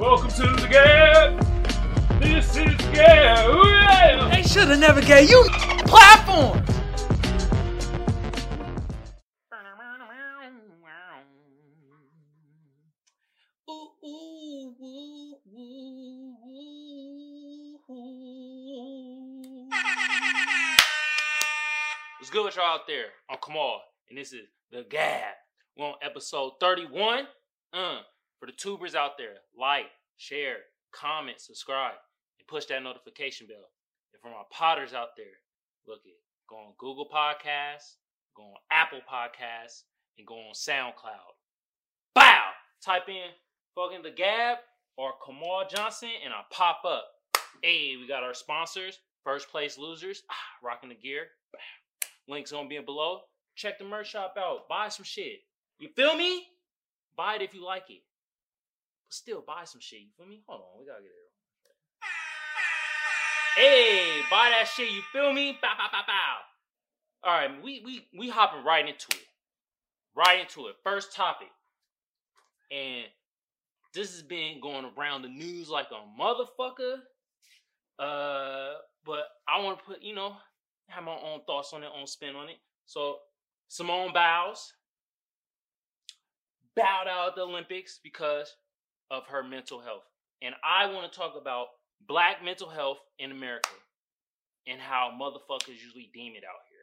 Welcome to the Gab. This is Gab. Ooh, yeah. They should have never gave you platform. What's good with y'all out there? I'm Kamal, and this is the Gab. We're on episode 31. Uh, for the tubers out there, like, share, comment, subscribe, and push that notification bell. And for my potters out there, look it. Go on Google Podcasts, go on Apple Podcasts, and go on SoundCloud. Bow! Type in fucking the Gab or Kamal Johnson, and I pop up. Hey, we got our sponsors, First Place Losers, ah, rocking the gear. Links gonna be below. Check the merch shop out. Buy some shit. You feel me? Buy it if you like it. Still buy some shit. You feel me? Hold on, we gotta get it. Hey, buy that shit. You feel me? Bow, bow, bow, bow. All right, we we we hopping right into it. Right into it. First topic, and this has been going around the news like a motherfucker. Uh, but I want to put, you know, have my own thoughts on it, own spin on it. So Simone Biles bowed out of the Olympics because of her mental health. And I want to talk about black mental health in America and how motherfuckers usually deem it out here.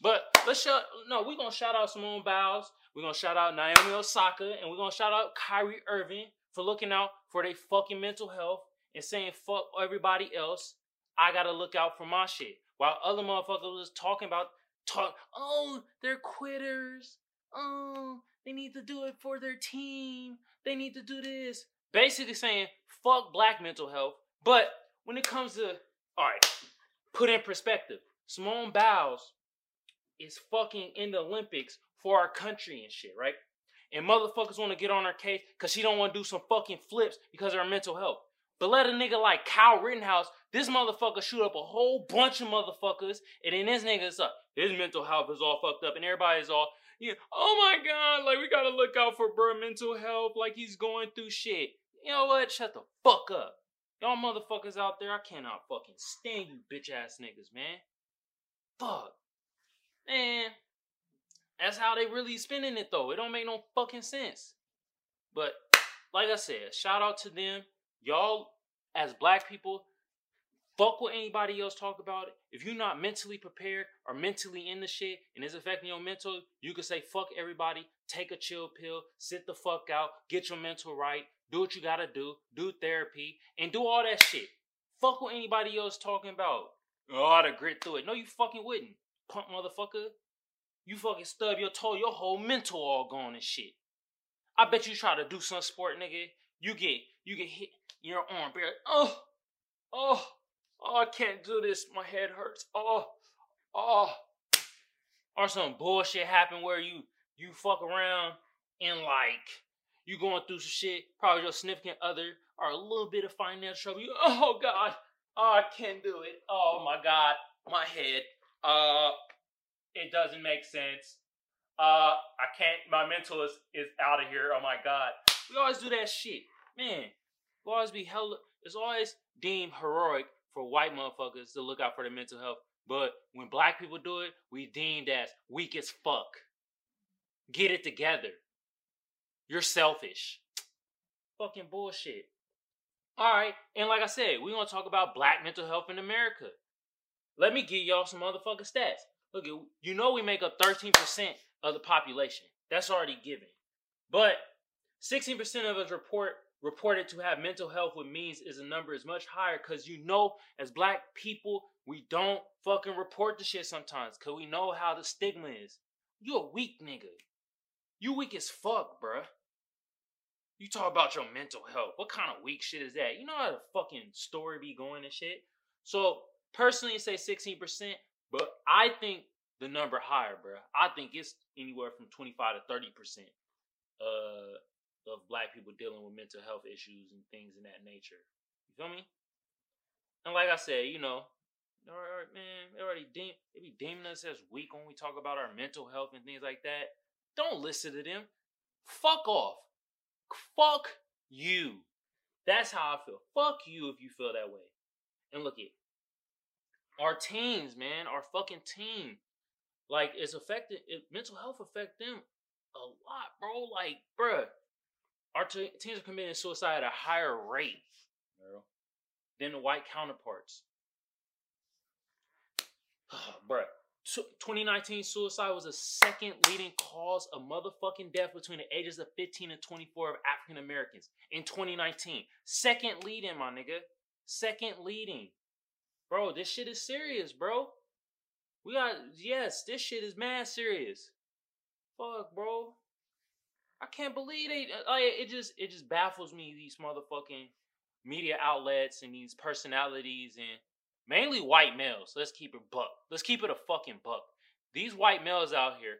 But let's shout no, we're gonna shout out Simone Biles, we're gonna shout out Naomi Osaka, and we're gonna shout out Kyrie Irving for looking out for their fucking mental health and saying fuck everybody else. I gotta look out for my shit. While other motherfuckers was talking about talk oh, they're quitters. Oh, they need to do it for their team. They need to do this. Basically saying, fuck black mental health. But when it comes to, all right, put in perspective, Simone Biles is fucking in the Olympics for our country and shit, right? And motherfuckers want to get on her case because she don't want to do some fucking flips because of her mental health. But let a nigga like Kyle Rittenhouse, this motherfucker shoot up a whole bunch of motherfuckers, and then this nigga's up. His mental health is all fucked up, and everybody's all, yeah, oh my god, like we gotta look out for bro mental health, like he's going through shit. You know what? Shut the fuck up. Y'all motherfuckers out there, I cannot fucking stand you bitch ass niggas, man. Fuck. Man. That's how they really spending it though. It don't make no fucking sense. But like I said, shout out to them. Y'all as black people, fuck what anybody else talk about it. If you're not mentally prepared or mentally in the shit and it's affecting your mental, you can say fuck everybody, take a chill pill, sit the fuck out, get your mental right, do what you gotta do, do therapy, and do all that shit. Fuck what anybody else talking about. Oh, I'd have grit through it. No, you fucking wouldn't. Punk motherfucker. You fucking stub your toe, your whole mental all gone and shit. I bet you try to do some sport, nigga. You get you get hit in your arm, like, oh, oh, oh, I can't do this. My head hurts. Oh, oh. Or some bullshit happen where you you fuck around and like you going through some shit, probably your significant other or a little bit of financial trouble. You, oh God, oh, I can't do it. Oh my God, my head. Uh, it doesn't make sense. Uh, I can't. My mental is is out of here. Oh my God, we always do that shit, man. We always be held. It's always deemed heroic for white motherfuckers to look out for their mental health. But when black people do it, we deemed as weak as fuck. Get it together. You're selfish. Fucking bullshit. Alright, and like I said, we're gonna talk about black mental health in America. Let me give y'all some motherfucking stats. Look, you know we make up 13% of the population. That's already given. But 16% of us report reported to have mental health, with means is a number is much higher because you know, as black people, we don't fucking report the shit sometimes because we know how the stigma is. You a weak nigga. You weak as fuck, bruh. You talk about your mental health. What kind of weak shit is that? You know how the fucking story be going and shit? So, personally, say 16%, but I think the number higher, bruh. I think it's anywhere from 25 to 30% uh, of black people dealing with mental health issues and things in that nature. You feel me? And like I said, you know, all right, man, they already deem they be deeming us as weak when we talk about our mental health and things like that. Don't listen to them. Fuck off. Fuck you. That's how I feel. Fuck you if you feel that way. And look it. Our teens, man, our fucking team. Like it's affected it, mental health affect them a lot, bro. Like, bruh, our t- teens are committing suicide at a higher rate, than the white counterparts. bruh, 2019 suicide was the second leading cause of motherfucking death between the ages of 15 and 24 of African Americans in 2019. Second leading, my nigga. Second leading. Bro, this shit is serious, bro. We got yes, this shit is mad serious. Fuck, bro. I can't believe they uh, like it just it just baffles me these motherfucking media outlets and these personalities and mainly white males. Let's keep it buck. Let's keep it a fucking buck. These white males out here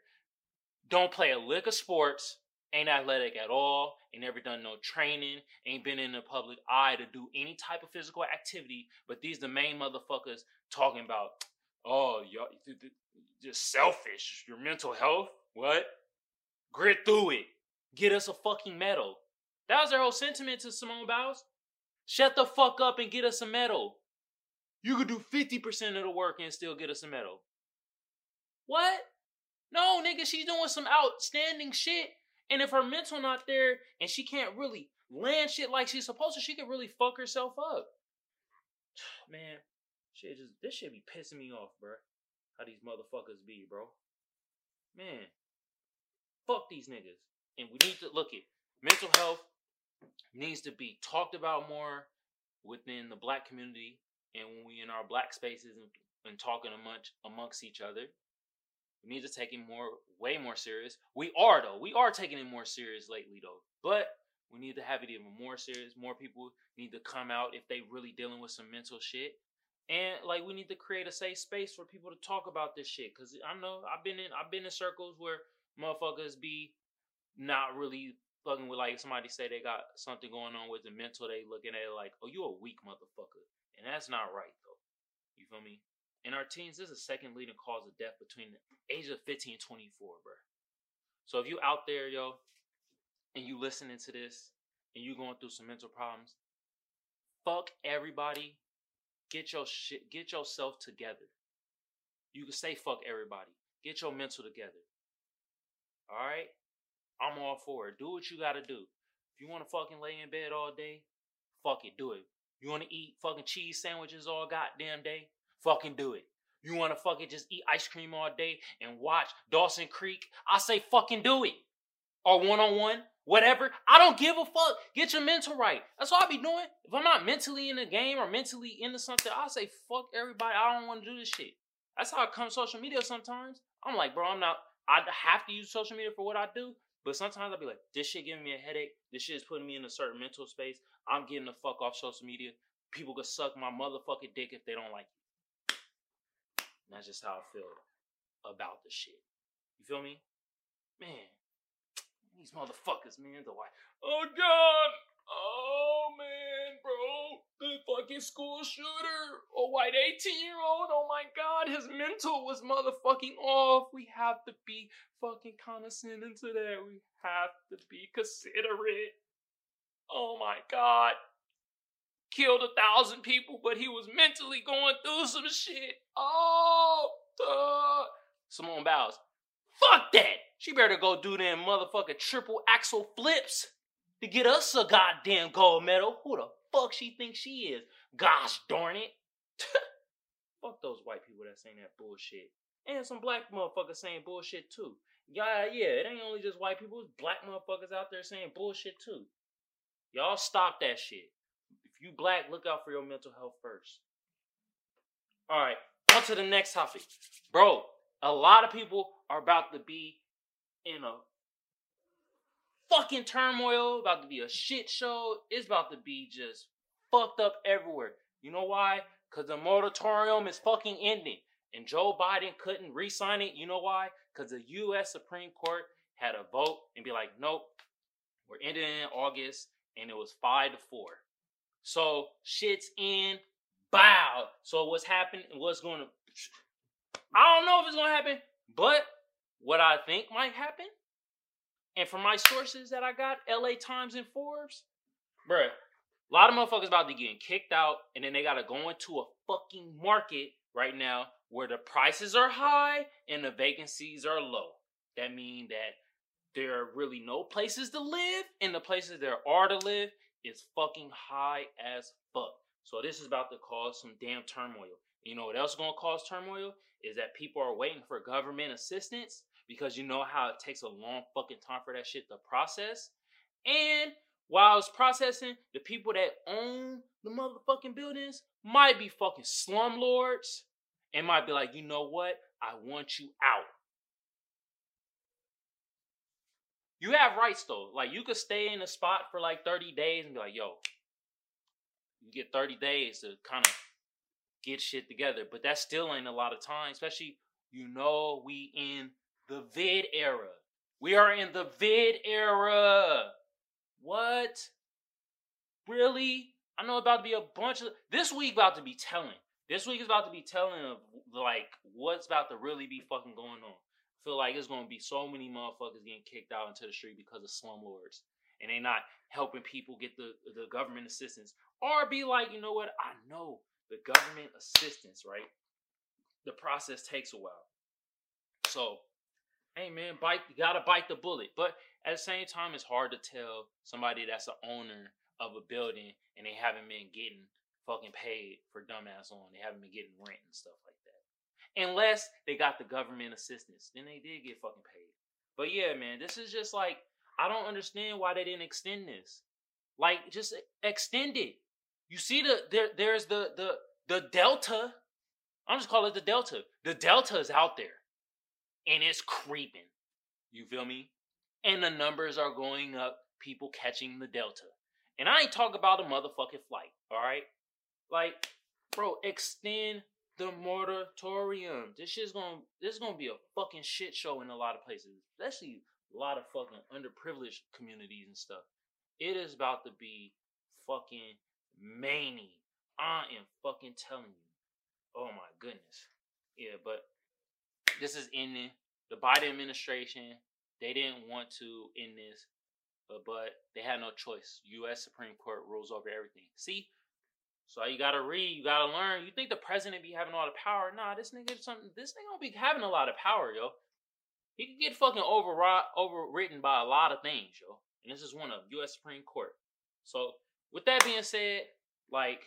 don't play a lick of sports, ain't athletic at all, ain't never done no training, ain't been in the public eye to do any type of physical activity. But these the main motherfuckers talking about, oh, y'all just selfish. Your mental health, what? Grit through it. Get us a fucking medal. That was their whole sentiment to Simone Biles. Shut the fuck up and get us a medal. You could do 50% of the work and still get us a medal. What? No, nigga, she's doing some outstanding shit. And if her mental not there and she can't really land shit like she's supposed to, she could really fuck herself up. Man, shit just this shit be pissing me off, bro. How these motherfuckers be, bro. Man. Fuck these niggas. And we need to look at mental health needs to be talked about more within the black community and when we in our black spaces and, and talking amongst amongst each other. We need to take it more, way more serious. We are though. We are taking it more serious lately though. But we need to have it even more serious. More people need to come out if they really dealing with some mental shit. And like we need to create a safe space for people to talk about this shit. Cause I know I've been in I've been in circles where motherfuckers be not really fucking with like somebody say they got something going on with the mental, they looking at it like, oh, you a weak motherfucker. And that's not right though. You feel me? In our teens, this is the second leading cause of death between the age of 15 and 24, bro. So if you out there, yo, and you listening to this and you going through some mental problems, fuck everybody. Get your shit, get yourself together. You can say fuck everybody. Get your mental together. All right? I'm all for it. Do what you gotta do. If you wanna fucking lay in bed all day, fuck it, do it. You wanna eat fucking cheese sandwiches all goddamn day? Fucking do it. You wanna fucking just eat ice cream all day and watch Dawson Creek? I say fucking do it. Or one on one, whatever. I don't give a fuck. Get your mental right. That's what I be doing. If I'm not mentally in the game or mentally into something, I say fuck everybody. I don't want to do this shit. That's how I come social media sometimes. I'm like, bro, I'm not. I have to use social media for what I do, but sometimes I'll be like, this shit giving me a headache. This shit is putting me in a certain mental space. I'm getting the fuck off social media. People can suck my motherfucking dick if they don't like it. And that's just how I feel about the shit. You feel me? Man, these motherfuckers, man, the white. Oh God! Oh man, bro, the fucking school shooter, a white 18 year old. Oh my god, his mental was motherfucking off. We have to be fucking condescending to that. We have to be considerate. Oh my god. Killed a thousand people, but he was mentally going through some shit. Oh, duh. Simone Biles. Fuck that. She better go do them motherfucking triple axel flips to get us a goddamn gold medal. Who the fuck she thinks she is? Gosh darn it. fuck those white people that saying that bullshit. And some black motherfuckers saying bullshit too. Yeah, yeah, it ain't only just white people, it's black motherfuckers out there saying bullshit too. Y'all stop that shit. If you black, look out for your mental health first. Alright, on to the next topic. Bro, a lot of people are about to be in a fucking turmoil, about to be a shit show. It's about to be just fucked up everywhere. You know why? Because the moratorium is fucking ending. And Joe Biden couldn't re sign it. You know why? Because the U.S. Supreme Court had a vote and be like, nope, we're ending in August. And it was five to four. So shit's in. Bow. So what's happening? What's going to. I don't know if it's going to happen, but what I think might happen and from my sources that I got, LA Times and Forbes, bruh, A lot of motherfuckers about to get kicked out, and then they gotta go into a fucking market right now where the prices are high and the vacancies are low. That means that there are really no places to live, and the places there are to live is fucking high as fuck. So this is about to cause some damn turmoil. You know what else is gonna cause turmoil? Is that people are waiting for government assistance because you know how it takes a long fucking time for that shit to process. And while it's processing, the people that own the motherfucking buildings might be fucking slumlords and might be like, you know what? I want you out. You have rights though. Like you could stay in a spot for like 30 days and be like, yo, you get 30 days to kind of get shit together. But that still ain't a lot of time, especially you know we in the vid era. We are in the vid era. What? Really? I know about to be a bunch of this week about to be telling. This week is about to be telling of like what's about to really be fucking going on. I feel like it's gonna be so many motherfuckers getting kicked out into the street because of slumlords. And they not helping people get the, the government assistance. Or be like, you know what? I know the government assistance, right? The process takes a while. So, hey man, bite you gotta bite the bullet. But at the same time, it's hard to tell somebody that's an owner of a building and they haven't been getting fucking paid for dumbass on. They haven't been getting rent and stuff like that. Unless they got the government assistance. Then they did get fucking paid. But yeah, man, this is just like I don't understand why they didn't extend this. Like, just extend it. You see the there there's the the the delta. I'm just calling it the delta. The delta is out there. And it's creeping. You feel me? And the numbers are going up, people catching the delta. And I ain't talking about a motherfucking flight, all right? Like, bro, extend the moratorium. This shit's gonna this is gonna be a fucking shit show in a lot of places, especially a lot of fucking underprivileged communities and stuff. It is about to be fucking many. I am fucking telling you. Oh my goodness. Yeah, but this is ending. The Biden administration, they didn't want to end this, but, but they had no choice. U.S. Supreme Court rules over everything. See? So you gotta read, you gotta learn. You think the president be having a lot of power? Nah, this nigga something. This nigga don't be having a lot of power, yo. He could get fucking overwrought, overwritten by a lot of things, yo. And this is one of U.S. Supreme Court. So with that being said, like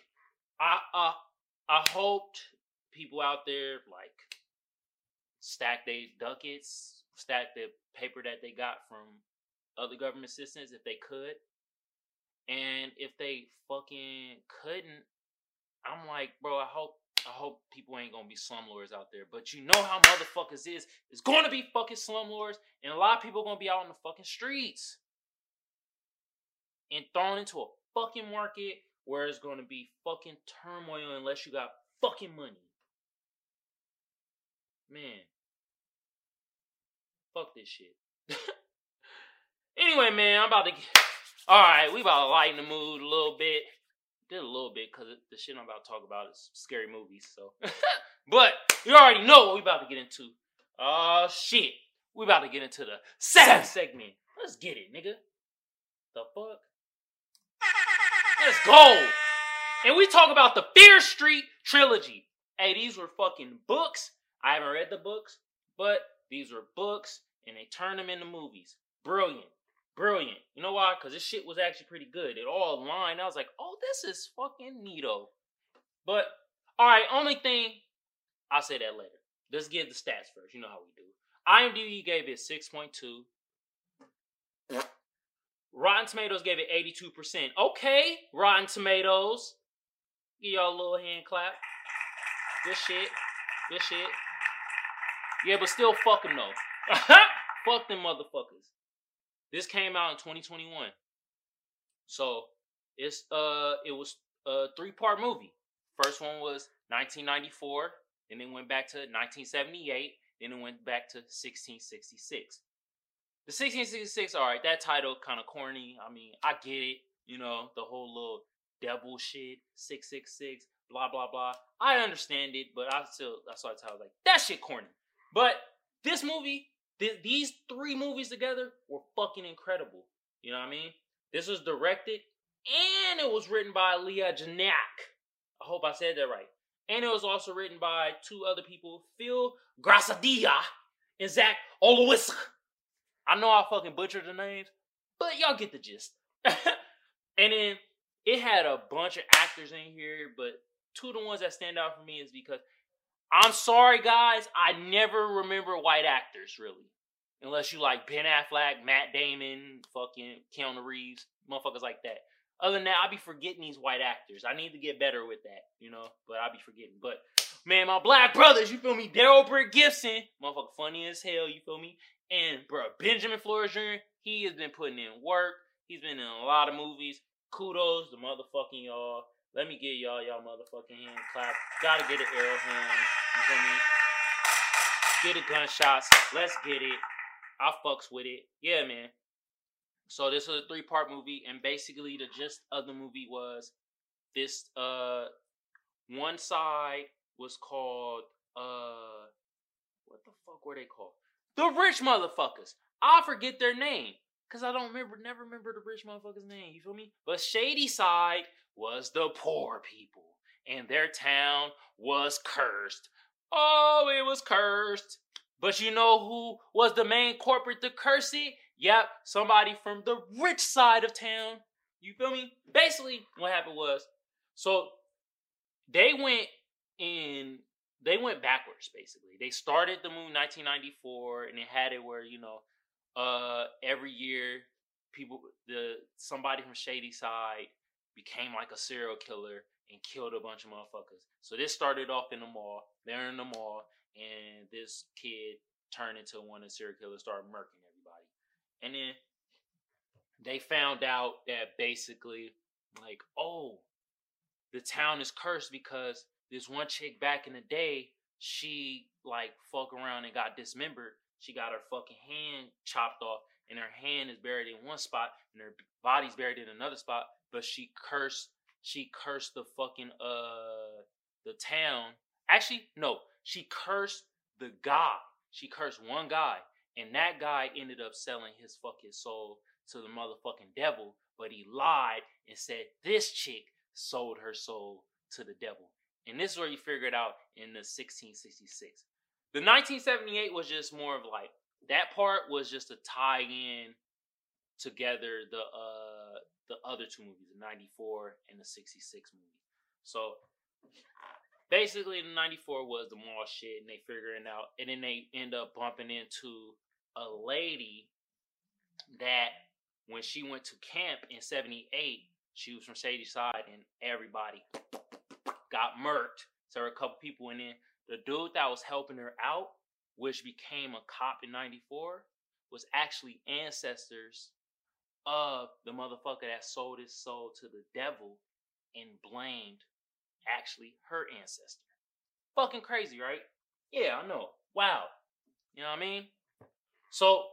I I I hoped people out there like stack their ducats, stack the paper that they got from other government assistance if they could. And if they fucking couldn't, I'm like, bro, I hope I hope people ain't gonna be slumlords out there. But you know how motherfuckers is. It's gonna be fucking slumlords, and a lot of people gonna be out on the fucking streets and thrown into a fucking market where it's gonna be fucking turmoil unless you got fucking money. Man. Fuck this shit. anyway, man, I'm about to get. Alright, we about to lighten the mood a little bit. Did a little bit because the shit I'm about to talk about is scary movies, so. but you already know what we about to get into. Oh, shit. We about to get into the second segment. Let's get it, nigga. The fuck? Let's go. And we talk about the Fear Street trilogy. Hey, these were fucking books. I haven't read the books, but these were books and they turned them into movies. Brilliant. Brilliant. You know why? Because this shit was actually pretty good. It all aligned. I was like, oh, this is fucking neato. But, alright, only thing, I'll say that later. Let's get the stats first. You know how we do. IMDb gave it 6.2. Rotten Tomatoes gave it 82%. Okay, Rotten Tomatoes. Give y'all a little hand clap. Good shit. Good shit. Yeah, but still fuck them though. fuck them motherfuckers. This came out in 2021. So it's uh it was a three part movie. First one was 1994, then it went back to 1978, then it went back to 1666. The 1666, all right, that title kind of corny. I mean, I get it. You know, the whole little devil shit, 666, blah, blah, blah. I understand it, but I still, I saw the title like, that shit corny. But this movie, th- these three movies together were fucking incredible. You know what I mean? This was directed and it was written by Leigh Janiak. I hope I said that right. And it was also written by two other people, Phil Grasadilla and Zach Olowisk. I know I fucking butchered the names, but y'all get the gist. and then it had a bunch of actors in here, but two of the ones that stand out for me is because I'm sorry, guys, I never remember white actors really. Unless you like Ben Affleck, Matt Damon, fucking Keanu Reeves, motherfuckers like that. Other than that, I be forgetting these white actors. I need to get better with that, you know. But I be forgetting. But man, my black brothers, you feel me? Darrell Britt-Gibson, motherfucker, funny as hell. You feel me? And bro, Benjamin Flores Jr. He has been putting in work. He's been in a lot of movies. Kudos to motherfucking y'all. Let me get y'all y'all motherfucking hand clap. Gotta get an arrow hand. You feel me? Get the gunshots. Let's get it. I fucks with it. Yeah, man. So this was a three part movie, and basically the gist of the movie was this uh one side was called uh what the fuck were they called? The rich motherfuckers. I forget their name. Cause I don't remember never remember the rich motherfucker's name, you feel me? But Shadyside was the poor people. And their town was cursed. Oh, it was cursed. But you know who was the main corporate to curse it? Yep, somebody from the rich side of town. You feel me? Basically, what happened was, so they went in, they went backwards. Basically, they started the movie 1994, and it had it where you know, uh, every year people, the somebody from Shadyside became like a serial killer and killed a bunch of motherfuckers. So this started off in the mall. They're in the mall, and this kid turned into one of the serial killers, started murking everybody. And then they found out that basically, like, oh, the town is cursed because this one chick back in the day, she like fuck around and got dismembered. She got her fucking hand chopped off, and her hand is buried in one spot, and her body's buried in another spot. But she cursed, she cursed the fucking uh the town. Actually, no, she cursed the guy. She cursed one guy, and that guy ended up selling his fucking soul to the motherfucking devil. But he lied and said this chick sold her soul to the devil. And this is where you figure it out in the 1666. The 1978 was just more of like that part was just to tie in together the uh the other two movies, the 94 and the 66 movie. So basically the 94 was the mall shit and they figuring out and then they end up bumping into a lady that when she went to camp in 78 she was from Shadyside and everybody got murked so a couple people in there the dude that was helping her out which became a cop in 94 was actually ancestors of the motherfucker that sold his soul to the devil and blamed actually her ancestor. Fucking crazy, right? Yeah, I know. Wow. You know what I mean? So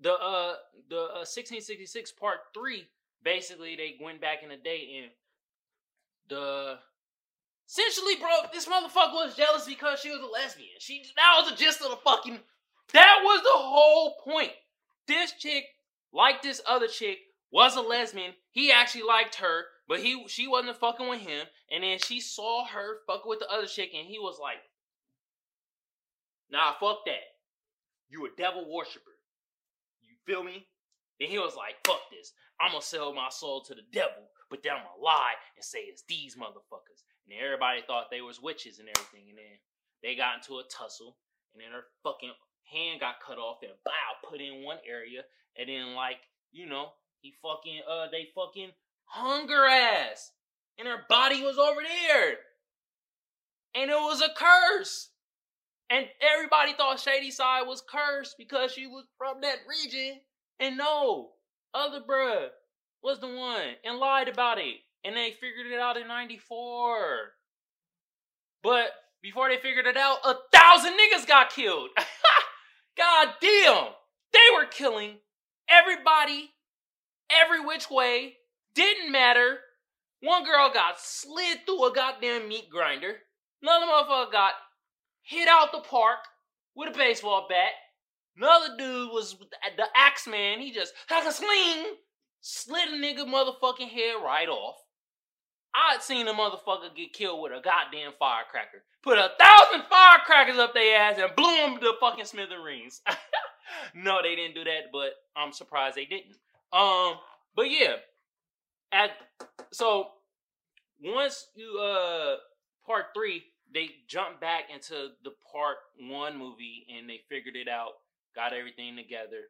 the uh the uh, 1666 part 3 basically they went back in the day and the essentially bro this motherfucker was jealous because she was a lesbian she that was the gist of the fucking that was the whole point this chick like this other chick was a lesbian he actually liked her but he she wasn't fucking with him, and then she saw her fucking with the other chick, and he was like, Nah, fuck that. You a devil worshiper. You feel me? Then he was like, fuck this. I'm gonna sell my soul to the devil, but then I'm gonna lie and say it's these motherfuckers. And everybody thought they was witches and everything, and then they got into a tussle, and then her fucking hand got cut off and bow put in one area, and then like, you know, he fucking uh they fucking hunger ass. And her body was over there. And it was a curse. And everybody thought Shadyside was cursed because she was from that region. And no, other bruh was the one and lied about it. And they figured it out in 94. But before they figured it out, a thousand niggas got killed. God damn. They were killing everybody, every which way, didn't matter. One girl got slid through a goddamn meat grinder. Another motherfucker got hit out the park with a baseball bat. Another dude was the axe man. He just had a sling slit a nigga motherfucking head right off. I'd seen a motherfucker get killed with a goddamn firecracker. Put a thousand firecrackers up their ass and blew them to fucking smithereens. no, they didn't do that, but I'm surprised they didn't. Um, but yeah, at so once you uh part three, they jumped back into the part one movie and they figured it out, got everything together.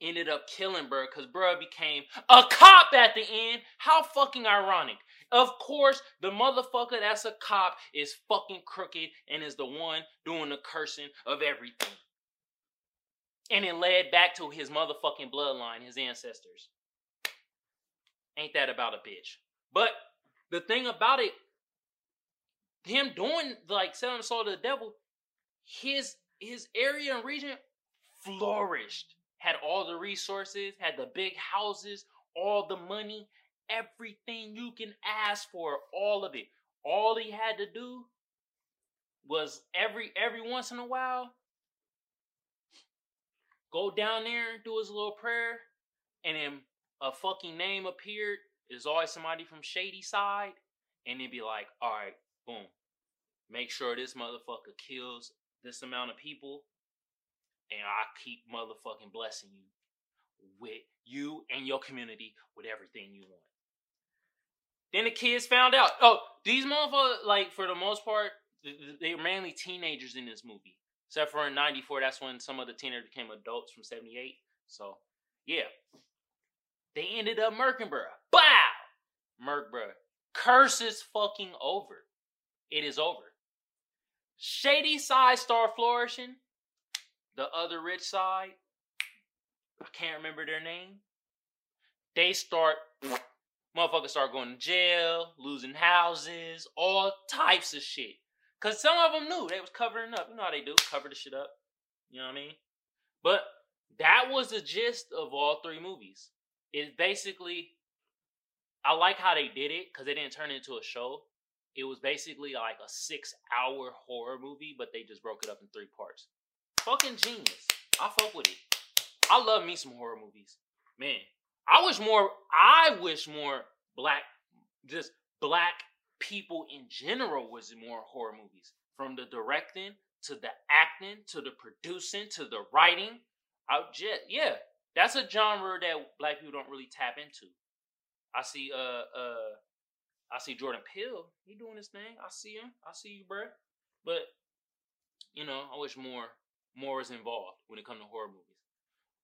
Ended up killing bruh because bruh became a cop at the end. How fucking ironic. Of course, the motherfucker that's a cop is fucking crooked and is the one doing the cursing of everything. And it led back to his motherfucking bloodline, his ancestors. Ain't that about a bitch? But the thing about it, him doing like selling soul to the devil, his his area and region flourished. Had all the resources, had the big houses, all the money, everything you can ask for, all of it. All he had to do was every every once in a while go down there, and do his little prayer, and then a fucking name appeared. There's always somebody from Shadyside, and they'd be like, all right, boom. Make sure this motherfucker kills this amount of people, and I keep motherfucking blessing you with you and your community with everything you want. Then the kids found out. Oh, these motherfuckers, like for the most part, they were mainly teenagers in this movie. Except for in '94, that's when some of the teenagers became adults from '78. So, yeah, they ended up murking bruh. Bow! Merc bruh. Curse is fucking over. It is over. Shadyside start flourishing. The other rich side, I can't remember their name. They start, motherfuckers start going to jail, losing houses, all types of shit. Cause some of them knew they was covering up. You know how they do, cover the shit up. You know what I mean? But that was the gist of all three movies. It basically, I like how they did it because they didn't turn it into a show. It was basically like a six-hour horror movie, but they just broke it up in three parts. Fucking genius. I fuck with it. I love me some horror movies. Man, I wish more. I wish more black, just black people in general was in more horror movies. From the directing to the acting to the producing to the writing. I just yeah, that's a genre that black people don't really tap into. I see uh uh I see Jordan Peele. He doing his thing. I see him. I see you, bro. But you know, I wish more more is involved when it comes to horror movies.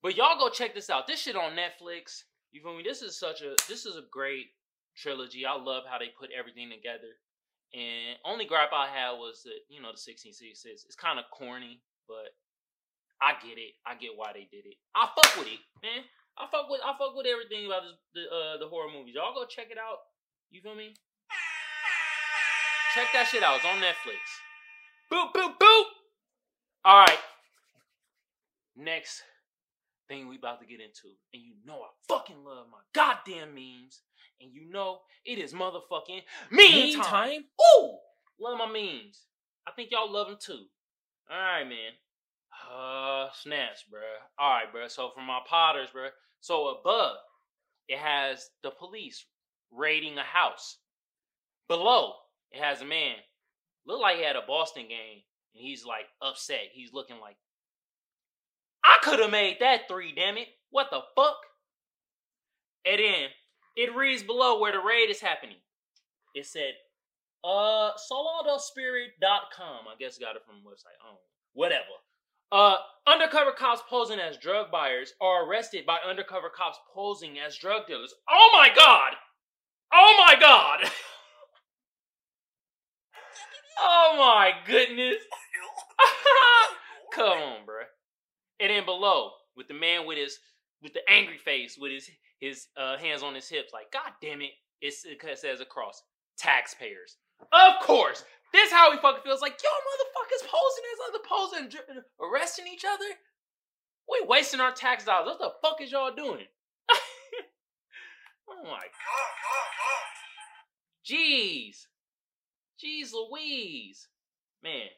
But y'all go check this out. This shit on Netflix. You feel me? This is such a this is a great trilogy. I love how they put everything together. And only gripe I had was that you know the 1666. It's kind of corny, but I get it. I get why they did it. I fuck with it, man. I fuck with I fuck with everything about this, the uh, the horror movies. Y'all go check it out. You feel me? Check that shit out. It's on Netflix. Boop boop boop. All right. Next thing we about to get into, and you know I fucking love my goddamn memes, and you know it is motherfucking meme time. time? Ooh, love my memes. I think y'all love them too. All right, man. Uh, snaps, bruh. All right, bruh. So for my potters, bruh. So above, it has the police raiding a house. Below, it has a man. Look like he had a Boston game, and he's like upset. He's looking like, I could have made that three, damn it. What the fuck? And then it reads below where the raid is happening. It said, uh, soladaspirit.com. I guess got it from website. I. Whatever. Uh, undercover cops posing as drug buyers are arrested by undercover cops posing as drug dealers. Oh my god! Oh my god! oh my goodness! Come on, bruh. And then below, with the man with his with the angry face, with his his uh, hands on his hips, like, God damn it! It's, it says across taxpayers. Of course, this how he fucking feels. Like, yo, motherfuckers posing as other posing, and arresting each other. We wasting our tax dollars. What the fuck is y'all doing? oh my god. Jeez. Jeez Louise. Man.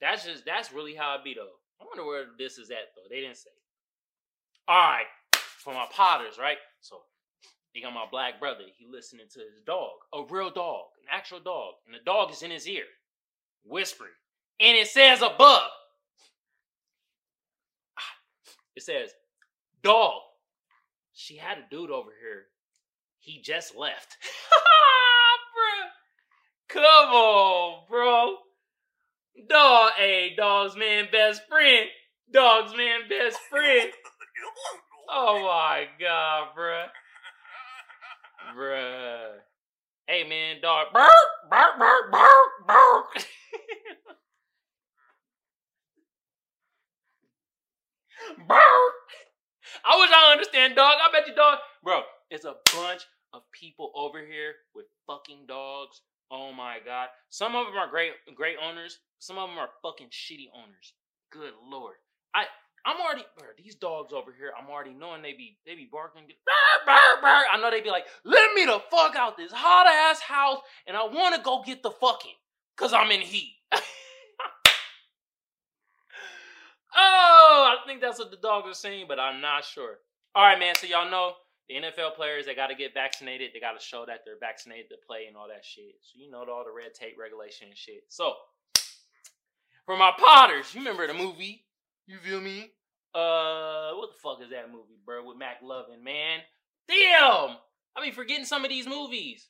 That's just that's really how I be though. I wonder where this is at though. They didn't say. Alright. for my potters, right? So you got my black brother. He listening to his dog, a real dog, an actual dog, and the dog is in his ear, whispering, and it says above. It says, "Dog, she had a dude over here. He just left." Bruh. Come on, bro. Dog, hey, dog's man best friend. Dog's man best friend. Oh my god, bruh. Bruh. Hey man, dog. Bark, bark, bark, bark, bark. bark. I wish I understand dog. I bet you dog. Bro, it's a bunch of people over here with fucking dogs. Oh my god. Some of them are great great owners. Some of them are fucking shitty owners. Good lord. I I'm already bro, these dogs over here, I'm already knowing they be they be barking. Bark, bark, bark. I know they be like, let me the fuck out this hot ass house and I wanna go get the fucking cause I'm in heat. oh, I think that's what the dogs are saying, but I'm not sure. Alright, man, so y'all know the NFL players they gotta get vaccinated, they gotta show that they're vaccinated to play and all that shit. So you know all the red tape regulation and shit. So for my potters, you remember the movie you feel me? Uh, what the fuck is that movie, bro? With McLovin, man. Damn! I be forgetting some of these movies.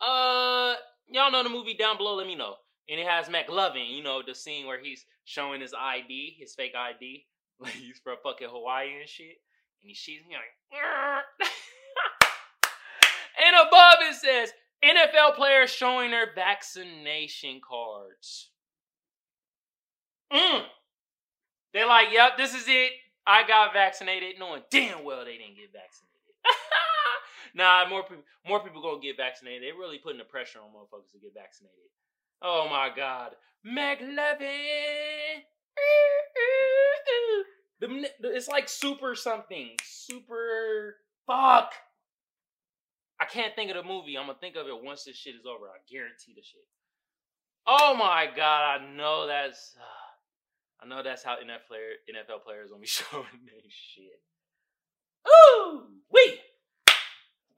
Uh, y'all know the movie down below. Let me know. And it has McLovin. You know the scene where he's showing his ID, his fake ID, like he's from fucking Hawaii and shit. And he sees me like, and above it says NFL players showing their vaccination cards. Mm. They're like, yep, this is it. I got vaccinated, knowing damn well they didn't get vaccinated. nah, more people, more people gonna get vaccinated. They're really putting the pressure on motherfuckers to get vaccinated. Oh my God, McLovin. The, it's like super something, super fuck. I can't think of the movie. I'm gonna think of it once this shit is over. I guarantee the shit. Oh my god, I know that's. Uh, I know that's how NFL, player, NFL players gonna be showing their shit. Ooh, wee.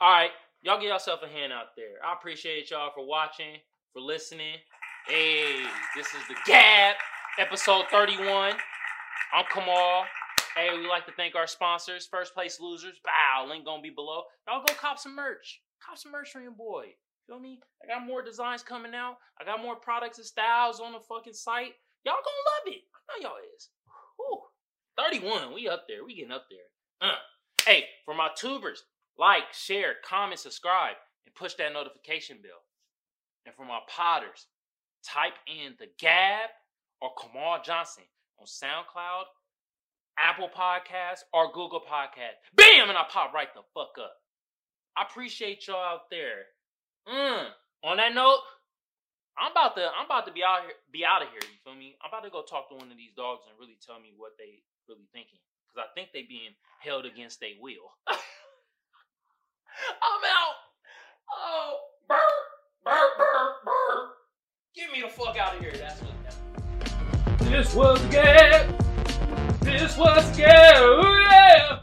All right, y'all give yourself a hand out there. I appreciate y'all for watching, for listening. Hey, this is the Gab, episode 31. I'm Kamal. Hey, we like to thank our sponsors, First Place Losers. Bow, link gonna be below. Y'all go cop some merch. Cop some merch from your boy. Feel me? I got more designs coming out. I got more products and styles on the fucking site. Y'all gonna love it. I know y'all is. Whew. 31. We up there. We getting up there. Uh. Hey, for my tubers, like, share, comment, subscribe, and push that notification bell. And for my potters, type in the Gab or Kamal Johnson on SoundCloud, Apple Podcasts, or Google Podcasts. Bam! And I pop right the fuck up. I appreciate y'all out there. Mm. On that note, I'm about to I'm about to be out here be out of here, you feel me? I'm about to go talk to one of these dogs and really tell me what they really thinking. Cause I think they being held against their will. I'm out. Oh, burr, burr, burr, burr. Get me the fuck out of here. That's what. This was a game. This was a game. Ooh, yeah.